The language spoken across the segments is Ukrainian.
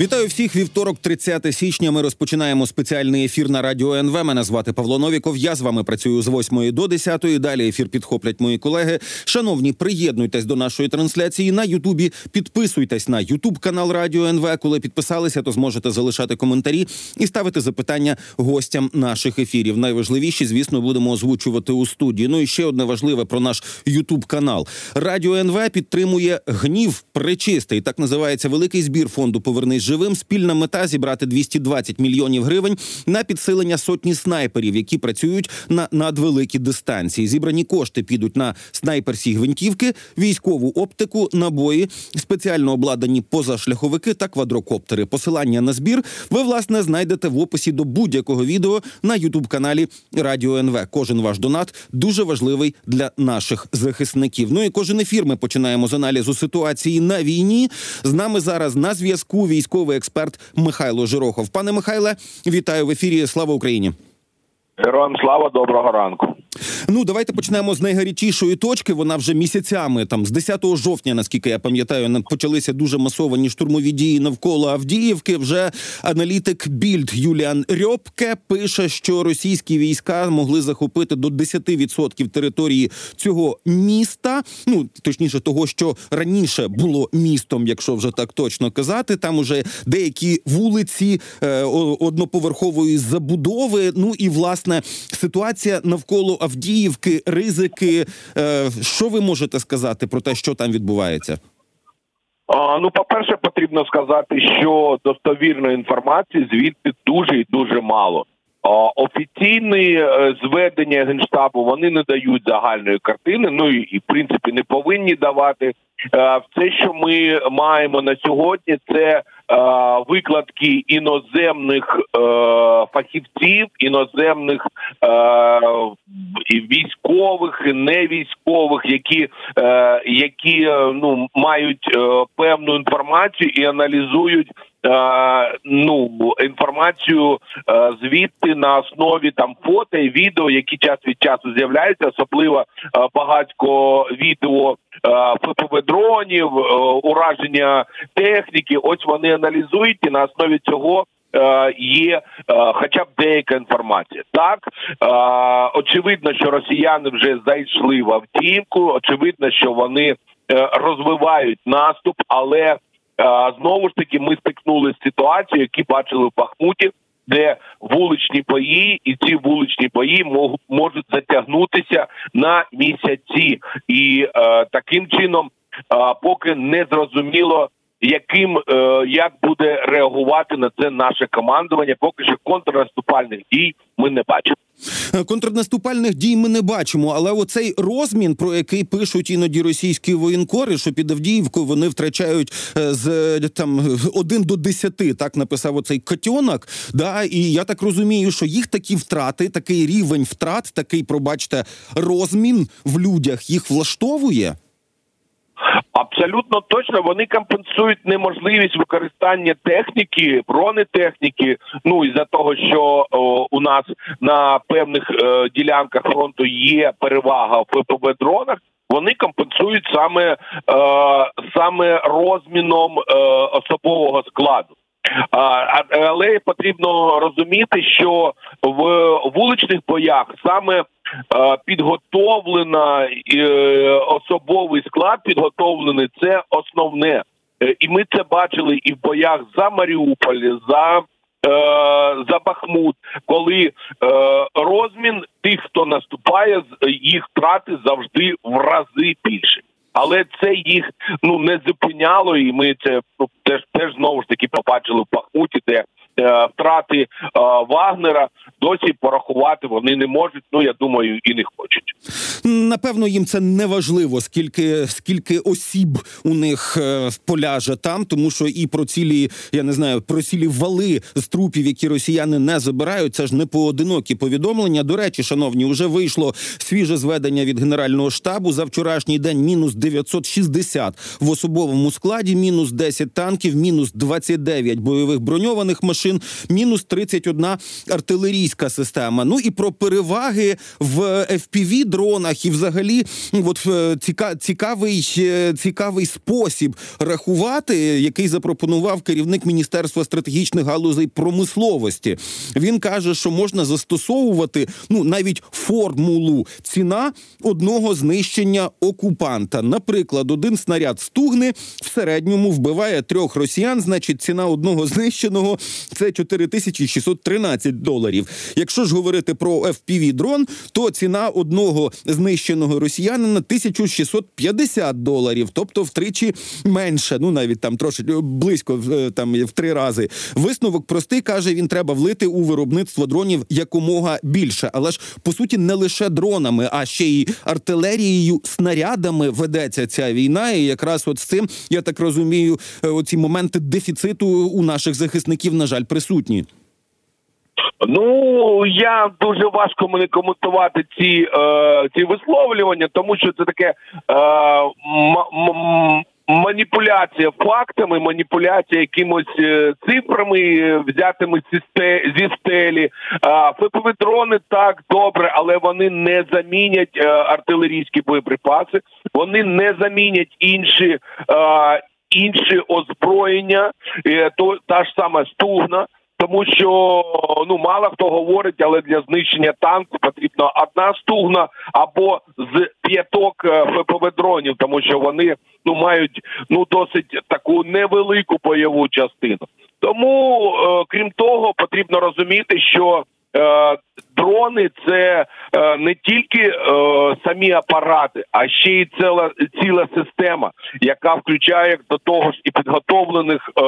Вітаю всіх вівторок, 30 січня. Ми розпочинаємо спеціальний ефір на радіо НВ. Мене звати Павло Новіков. Я з вами працюю з 8 до 10. Далі ефір підхоплять мої колеги. Шановні, приєднуйтесь до нашої трансляції на Ютубі. Підписуйтесь на Ютуб канал Радіо НВ. Коли підписалися, то зможете залишати коментарі і ставити запитання гостям наших ефірів. Найважливіші, звісно, будемо озвучувати у студії. Ну і ще одне важливе про наш Ютуб канал. Радіо НВ підтримує гнів причистий. Так називається великий збір фонду Повернись живим. Спільна мета зібрати 220 мільйонів гривень на підсилення сотні снайперів, які працюють на надвеликі дистанції. Зібрані кошти підуть на снайперські гвинтівки, військову оптику, набої, спеціально обладнані позашляховики та квадрокоптери. Посилання на збір ви власне знайдете в описі до будь-якого відео на ютуб каналі Радіо НВ. Кожен ваш донат дуже важливий для наших захисників. Ну і кожен ефір ми починаємо з аналізу ситуації на війні. З нами зараз на зв'язку військовий експерт Михайло Жирохов. Пане Михайле, вітаю в ефірі. Слава Україні! Героям слава доброго ранку. Ну давайте почнемо з найгарячішої точки. Вона вже місяцями, там з 10 жовтня, наскільки я пам'ятаю, почалися дуже масовані штурмові дії навколо Авдіївки. Вже аналітик Більд Юліан Рьопке пише, що російські війська могли захопити до 10% території цього міста. Ну точніше, того, що раніше було містом, якщо вже так точно казати. Там уже деякі вулиці е, одноповерхової забудови. Ну і власне ситуація навколо Авдіївки, ризики. Е, що ви можете сказати про те, що там відбувається? А, ну, по перше, потрібно сказати, що достовірної інформації звідти дуже і дуже мало. Офіційні е, зведення генштабу вони не дають загальної картини. Ну і, і в принципі не повинні давати. Е, все, що ми маємо на сьогодні, це викладки іноземних фахівців, іноземних військових, невійськових, які які ну мають певну інформацію і аналізують. Ну інформацію звідти на основі там фото і відео, які час від часу з'являються, особливо багатько відео ФПВ дронів, ураження техніки. Ось вони аналізують і на основі цього. Є хоча б деяка інформація, так очевидно, що росіяни вже зайшли в Авдіївку. Очевидно, що вони е, розвивають наступ, але знову ж таки ми стикнулися з ситуацією, які бачили в Бахмуті, де вуличні бої, і ці вуличні бої можуть затягнутися на місяці, і е, таким чином, е, поки не зрозуміло яким е, як буде реагувати на це наше командування? Поки що контрнаступальних дій ми не бачимо. Контрнаступальних дій ми не бачимо, але оцей розмін, про який пишуть іноді російські воєнкори, що під Авдіївкою вони втрачають е, з там один до десяти, так написав оцей котьонок. Да, і я так розумію, що їх такі втрати, такий рівень втрат, такий, пробачте, розмін в людях їх влаштовує. Абсолютно точно вони компенсують неможливість використання техніки, бронетехніки. Ну із за того, що о, у нас на певних е, ділянках фронту є перевага в ППВ дронах. Вони компенсують саме е, саме розміном е, особового складу. Але потрібно розуміти, що в вуличних боях саме підготовлена е, особовий склад підготовлений це основне, е, і ми це бачили і в боях за Маріуполь, за е, за Бахмут, коли розмін тих, хто наступає, їх втрати завжди в рази більше. Але це їх ну не зупиняло, і ми це ну теж теж знову ж таки побачили в Бахмуті, де втрати е, Вагнера досі порахувати вони не можуть. Ну я думаю, і не хочуть. Напевно, їм це не важливо, скільки скільки осіб у них е, поляже там, тому що і про цілі, я не знаю, про цілі вали з трупів, які росіяни не забирають. Це ж не поодинокі повідомлення. До речі, шановні, вже вийшло свіже зведення від генерального штабу за вчорашній день. Мінус 960 в особовому складі, мінус 10 танків, мінус 29 бойових броньованих машин машин, мінус 31 артилерійська система. Ну і про переваги в fpv дронах, і взагалі, от цікавий цікавий спосіб рахувати, який запропонував керівник міністерства стратегічних галузей промисловості. Він каже, що можна застосовувати ну навіть формулу ціна одного знищення окупанта. Наприклад, один снаряд стугни в середньому вбиває трьох росіян. Значить, ціна одного знищеного це 4613 доларів. Якщо ж говорити про fpv дрон, то ціна одного знищеного росіянина 1650 доларів, тобто втричі менше. Ну навіть там трошки близько е, там в три рази. Висновок простий каже: він треба влити у виробництво дронів якомога більше, але ж по суті не лише дронами, а ще й артилерією, снарядами ведеться ця війна. І якраз от з цим я так розумію, е, оці моменти дефіциту у наших захисників на жаль присутні. Ну я дуже важко мені коментувати ці е, ці висловлювання, тому що це таке е, м- м- маніпуляція фактами, маніпуляція якимось е, цифрами, взятими зі стелі. ФПВ дрони так добре, але вони не замінять е, артилерійські боєприпаси, вони не замінять інші. Е, інші озброєння, то та ж сама стугна, тому що ну мало хто говорить, але для знищення танку потрібна одна стугна або з п'яток е, ФПВ дронів, тому що вони ну мають ну досить таку невелику бойову частину. Тому е, крім того, потрібно розуміти, що е, Дрони це е, не тільки е, самі апарати, а ще й ціла ціла система, яка включає до того ж і підготовлених е,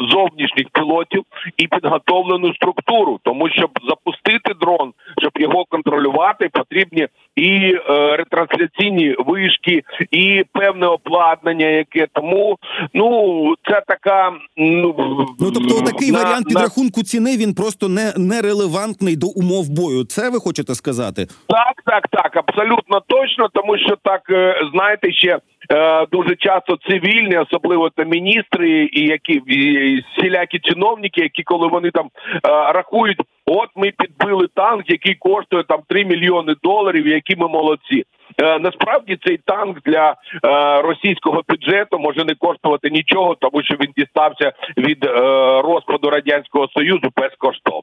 зовнішніх пілотів і підготовлену структуру, тому щоб запустити дрон, щоб його контролювати, потрібні і е, ретрансляційні вишки, і певне обладнання, яке тому ну це така ну ну тобто такий на, варіант підрахунку на... ціни він просто не нерелевантний до умов бою. Це ви хочете сказати? Так, так, так, абсолютно точно, тому що так е, знаєте ще. Е, дуже часто цивільні, особливо та міністри, і які і всілякі чиновники, які коли вони там е, рахують, от ми підбили танк, який коштує там 3 мільйони доларів, які ми молодці. Е, насправді цей танк для російського бюджету може не коштувати нічого, тому що він дістався від розпаду радянського союзу безкоштовно.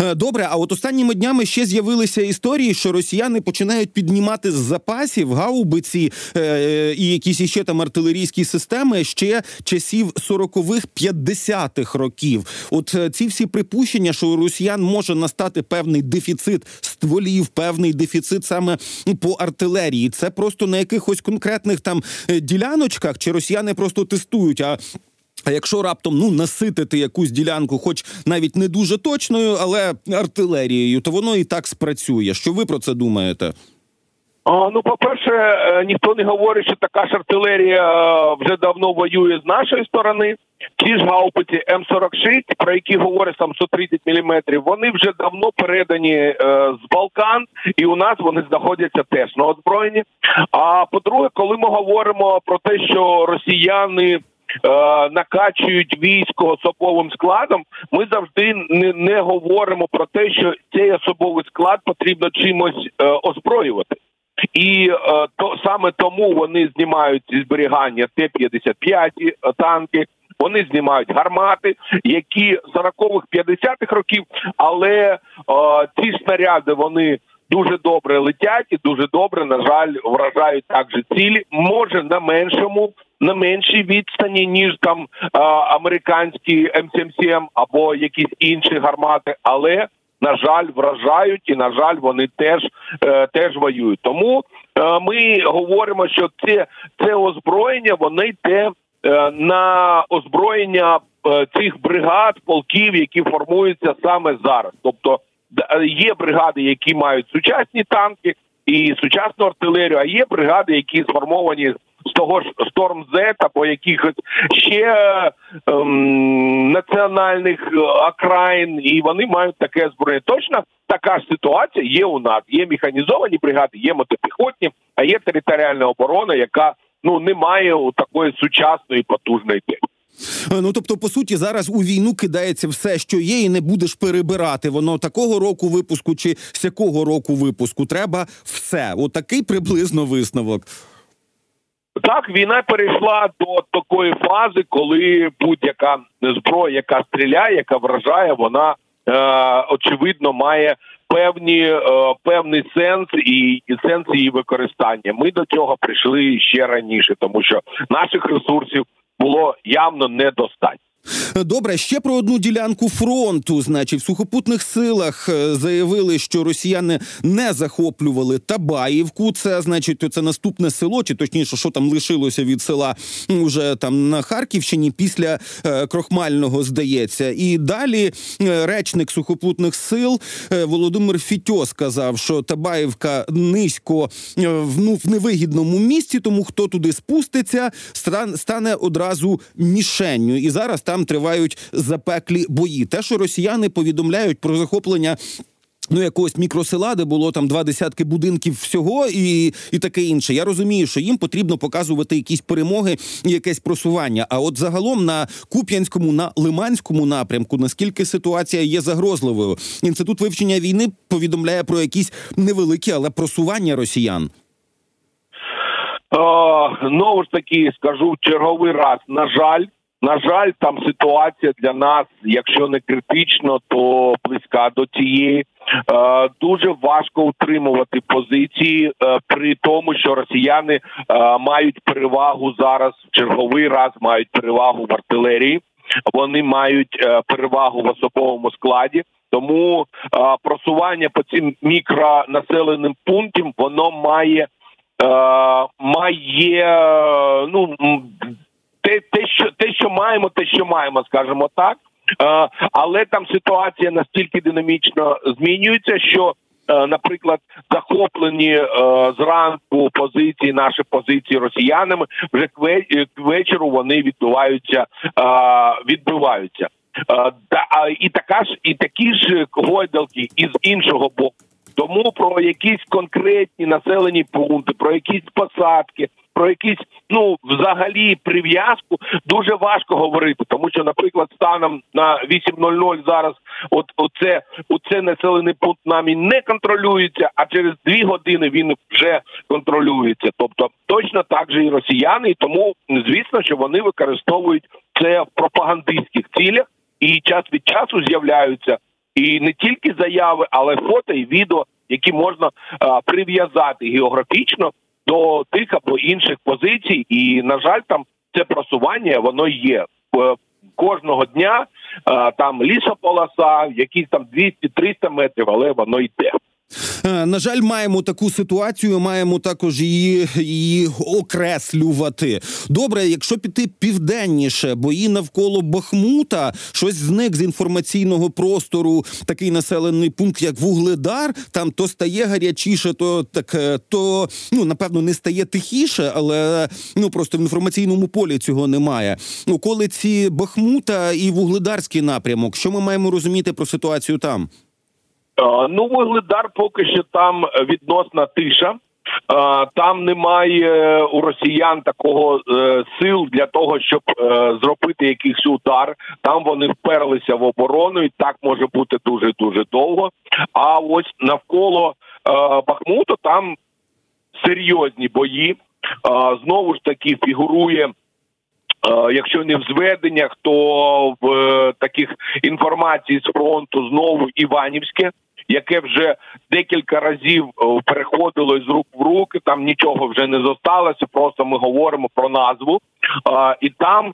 Е, добре, а от останніми днями ще з'явилися історії, що росіяни починають піднімати з запасів гаубиці е, і якісь іще там артилерійські системи ще часів 40-х, 50-х років. От е, ці всі припущення, що у росіян може настати певний дефіцит стволів, певний дефіцит саме по артилерії. Це просто на якихось конкретних там е, діляночках, чи росіяни просто тестують. а а якщо раптом ну наситити якусь ділянку, хоч навіть не дуже точною, але артилерією, то воно і так спрацює. Що ви про це думаєте? А, Ну, по перше, е, ніхто не говорить, що така ж артилерія е, вже давно воює з нашої сторони. Ті ж гаупиці М-46, про які говорить сам 130 мм, вони вже давно передані е, з Балкан, і у нас вони знаходяться теж на озброєнні. А по-друге, коли ми говоримо про те, що росіяни накачують військо особовим складом, ми завжди не, не говоримо про те, що цей особовий склад потрібно чимось е, озброювати. І е, то саме тому вони знімають зі зберігання Т-55 е, танки. Вони знімають гармати, які 40-х, 50-х років, але е, ці снаряди вони дуже добре летять і дуже добре, на жаль, вражають також цілі. Може на меншому, на меншій відстані, ніж там американські М77 або якісь інші гармати, але на жаль, вражають, і на жаль, вони теж е, теж воюють. Тому е, ми говоримо, що це це озброєння, воно йде е, на озброєння е, цих бригад, полків, які формуються саме зараз, тобто. Є бригади, які мають сучасні танки і сучасну артилерію, а є бригади, які сформовані з того ж Z або якихось ще ем, національних е, окраїн, і вони мають таке зброєння. Точно така ж ситуація є у нас. Є механізовані бригади, є мотопіхотні, а є територіальна оборона, яка ну не має такої сучасної потужної техніки. Ну тобто, по суті, зараз у війну кидається все, що є, і не будеш перебирати. Воно такого року випуску чи сякого року випуску. Треба все. Отакий приблизно висновок. Так, війна перейшла до такої фази, коли будь-яка зброя, яка стріляє, яка вражає, вона е, очевидно має певні е, певний сенс і, і сенс її використання. Ми до цього прийшли ще раніше, тому що наших ресурсів було явно недостатньо. Добре, ще про одну ділянку фронту. Значить, в сухопутних силах е, заявили, що росіяни не захоплювали Табаївку. Це значить, це наступне село, чи точніше, що там лишилося від села вже там на Харківщині після е, Крохмального здається. І далі е, речник сухопутних сил е, Володимир Фітьо сказав, що Табаївка низько е, ну, в невигідному місці, тому хто туди спуститься, стане одразу мішенню. І зараз там тривають запеклі бої. Те, що росіяни повідомляють про захоплення. Ну, якогось мікросела, де було там два десятки будинків всього, і і таке інше. Я розумію, що їм потрібно показувати якісь перемоги і якесь просування. А от загалом на Куп'янському, на Лиманському напрямку, наскільки ситуація є загрозливою, інститут вивчення війни повідомляє про якісь невеликі, але просування росіян. Знову ж таки скажу черговий раз. На жаль, на жаль, там ситуація для нас, якщо не критично, то близька до цієї. Е, дуже важко утримувати позиції е, при тому, що росіяни е, мають перевагу зараз в черговий раз мають перевагу в артилерії. Вони мають перевагу в особовому складі. Тому просування по цим мікронаселеним пунктам воно має має ну те, те, що те, що маємо, те, що маємо, скажімо так. Е, але там ситуація настільки динамічно змінюється, що, е, наприклад, захоплені е, зранку позиції, наші позиції росіянами, вже к вечору вони відбуваються, відбиваються. І така ж, і такі ж гойдалки із іншого боку. Тому про якісь конкретні населені пункти, про якісь посадки, про якісь ну взагалі прив'язку дуже важко говорити, тому що, наприклад, станом на 8.00 зараз, от оце, оце населений пункт нами не контролюється, а через дві години він вже контролюється. Тобто точно так же і росіяни, і тому звісно, що вони використовують це в пропагандистських цілях, і час від часу з'являються і не тільки заяви, але фото і відео, які можна прив'язати географічно до тих або інших позицій, і на жаль, там це просування воно є кожного дня. А, там лісополоса, якісь там 200-300 метрів, але воно йде. Е, на жаль, маємо таку ситуацію, маємо також її її окреслювати. Добре, якщо піти південніше, бої навколо Бахмута, щось зник з інформаційного простору, такий населений пункт, як Вугледар, там то стає гарячіше, то так е, то ну напевно не стає тихіше, але ну просто в інформаційному полі цього немає. Околиці Бахмута і Вугледарський напрямок. Що ми маємо розуміти про ситуацію там? Ну, вугледар поки що там відносна тиша. Там немає у росіян такого е, сил для того, щоб е, зробити якийсь удар. Там вони вперлися в оборону, і так може бути дуже дуже довго. А ось навколо е, Бахмуту там серйозні бої. Знову ж таки фігурує Якщо не в зведеннях, то в таких інформацій з фронту знову Іванівське яке вже декілька разів е, переходило з рук в руки. Там нічого вже не зосталося. Просто ми говоримо про назву, і там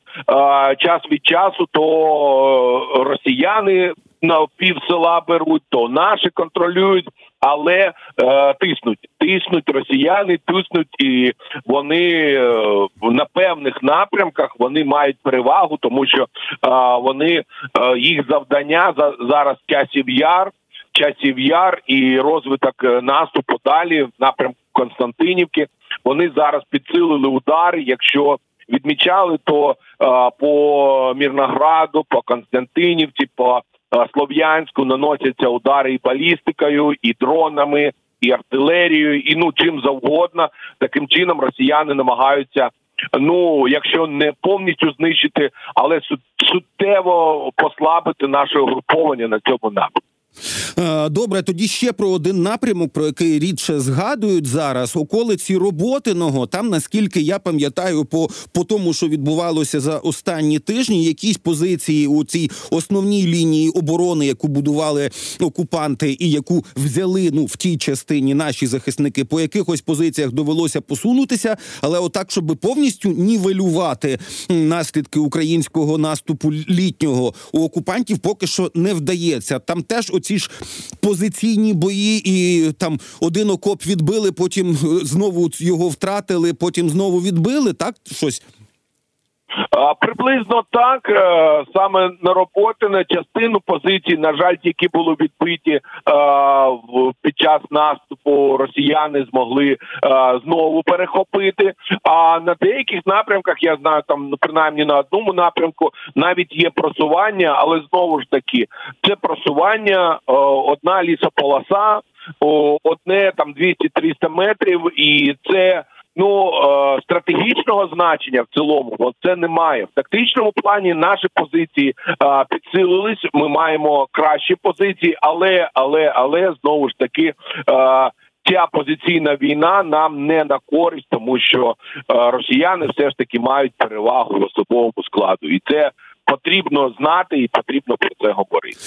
час від часу то е, росіяни на пів села беруть, то наші контролюють. Але е, тиснуть, тиснуть росіяни, тиснуть, і вони е, на певних напрямках вони мають перевагу, тому що е, вони їх завдання за зараз часів яр часів яр і розвиток е, наступу далі в напрямку Константинівки. Вони зараз підсилили удари. Якщо відмічали, то е, по Мірнограду, по Константинівці, по е, Слов'янську наносяться удари і балістикою, і дронами, і артилерією, і ну чим завгодно. Таким чином росіяни намагаються Ну якщо не повністю знищити, але суттєво послабити наше угруповання на цьому напрямку. Е, добре, тоді ще про один напрямок, про який рідше згадують зараз. Околиці роботиного. Там, наскільки я пам'ятаю, по по тому, що відбувалося за останні тижні, якісь позиції у цій основній лінії оборони, яку будували окупанти, і яку взяли ну в тій частині наші захисники, по якихось позиціях довелося посунутися, але отак, щоб повністю нівелювати наслідки українського наступу літнього у окупантів, поки що не вдається. Там теж оці ж позиційні бої, і там один окоп відбили, потім знову його втратили, потім знову відбили. Так щось. Приблизно так е, саме на роботи на частину позицій, на жаль, які були відбиті е, під час наступу, росіяни змогли е, знову перехопити. А на деяких напрямках я знаю, там принаймні на одному напрямку навіть є просування, але знову ж таки це просування одна лісополоса, одне там 200-300 метрів, і це ну е, стратегічного значення в цілому це немає в тактичному плані. Наші позиції е, підсилились. Ми маємо кращі позиції, але але але знову ж таки. Е, Ця позиційна війна нам не на користь, тому що е, росіяни все ж таки мають перевагу в особовому складу, і це потрібно знати і потрібно про це говорити.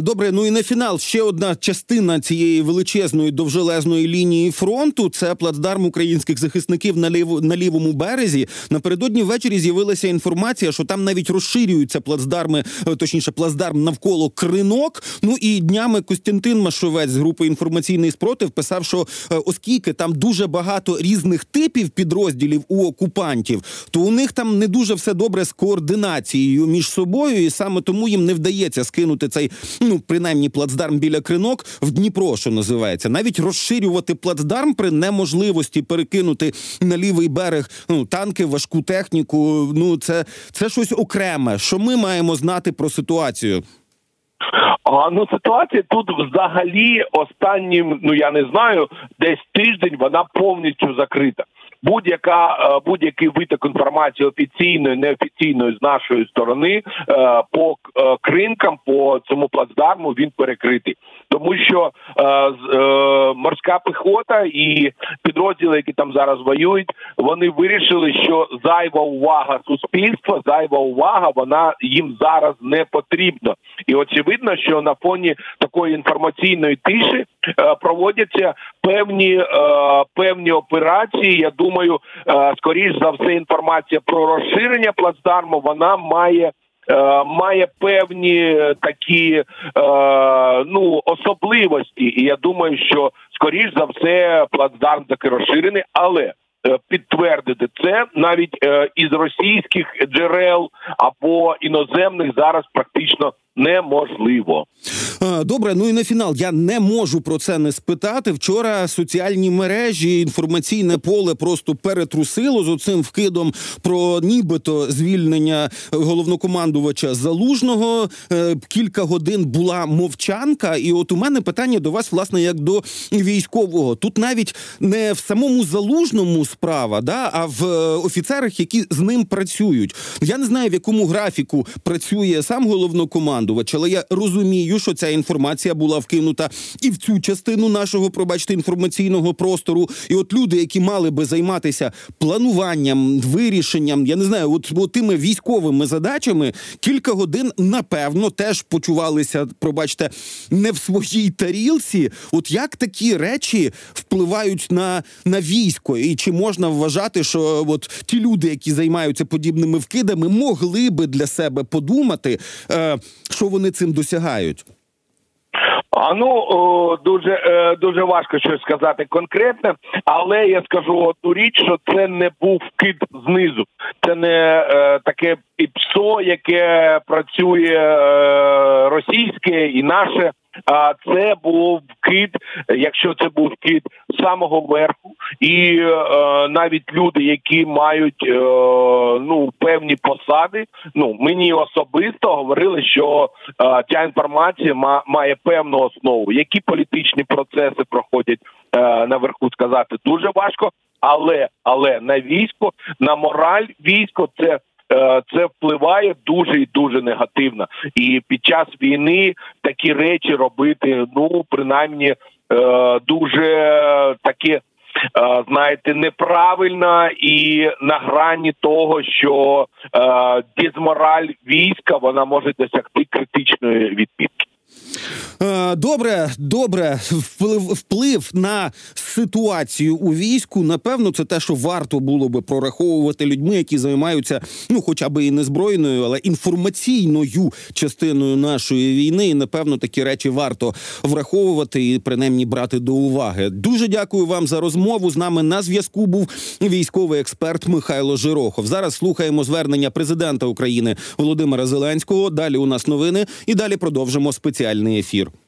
Добре, ну і на фінал ще одна частина цієї величезної довжелезної лінії фронту. Це плацдарм українських захисників на лів... на лівому березі. Напередодні ввечері з'явилася інформація, що там навіть розширюються плацдарми, е, точніше, плацдарм навколо кринок. Ну і днями Костянтин Машовець з групи інформаційний спротив писав, що е, оскільки там дуже багато різних типів підрозділів у окупантів, то у них там не дуже все добре з координацією між між собою, і саме тому їм не вдається скинути цей, ну принаймні, плацдарм біля кринок в Дніпро, що називається, навіть розширювати плацдарм при неможливості перекинути на лівий берег ну танки, важку техніку. Ну це це щось окреме. Що ми маємо знати про ситуацію? А ну ситуація тут взагалі останнім, ну я не знаю, десь тиждень вона повністю закрита будь-яка е, будь-який виток інформації офіційної, неофіційної з нашої сторони е, по е, кринкам, по цьому плацдарму він перекритий, тому що морська піхота і підрозділи, які там зараз воюють, вони вирішили, що зайва увага суспільства, зайва увага, вона їм зараз не потрібна, і очевидно, що на фоні такої інформаційної тиші проводяться певні певні операції. Я думаю, думаю, е, скоріш за все, інформація про розширення плацдарму вона має. Е, має певні такі е, ну особливості, і я думаю, що скоріш за все плацдарм таки розширений, але підтвердити це навіть із російських джерел або іноземних зараз практично неможливо. Добре, ну і на фінал я не можу про це не спитати. Вчора соціальні мережі, інформаційне поле просто перетрусило з оцим вкидом про нібито звільнення головнокомандувача залужного. Е, кілька годин була мовчанка, і от у мене питання до вас, власне, як до військового. Тут навіть не в самому залужному справа, да, а в е, офіцерах, які з ним працюють. Я не знаю, в якому графіку працює сам головнокомандувач, командувач, але я розумію, що ця інформація була вкинута і в цю частину нашого, пробачте, інформаційного простору. І от люди, які мали би займатися плануванням, вирішенням, я не знаю, от, от тими військовими задачами, кілька годин напевно теж почувалися, пробачте, не в своїй тарілці. От як такі речі впливають на, на військо, і чи можна вважати, що от ті люди, які займаються подібними вкидами, могли би для себе подумати, е, що вони цим досягають? А ну дуже е, дуже важко щось сказати конкретне, але я скажу одну річ, що це не був вкид знизу, це не е, таке ПСО, яке працює е, російське і наше. А це був вкид, якщо це був вкид самого верху, і е, навіть люди, які мають е, ну певні посади, ну мені особисто говорили, що е, ця інформація ма, має певну основу. Які політичні процеси проходять е, наверху, сказати дуже важко. але але на військо, на мораль військо це. Е, це впливає дуже і дуже негативно, і під час війни такі речі робити, ну принаймні, е, дуже таке знаєте, неправильна і на грані того, що е, дізмораль війська вона може досягти критичної відмітки. Е, добре, добре, вплив вплив на ситуацію у війську. Напевно, це те, що варто було би прораховувати людьми, які займаються, ну хоча б і не збройною, але інформаційною частиною нашої війни. І напевно такі речі варто враховувати і принаймні брати до уваги. Дуже дякую вам за розмову. З нами на зв'язку був військовий експерт Михайло Жирохов. Зараз слухаємо звернення президента України Володимира Зеленського. Далі у нас новини і далі продовжимо федеральный эфир –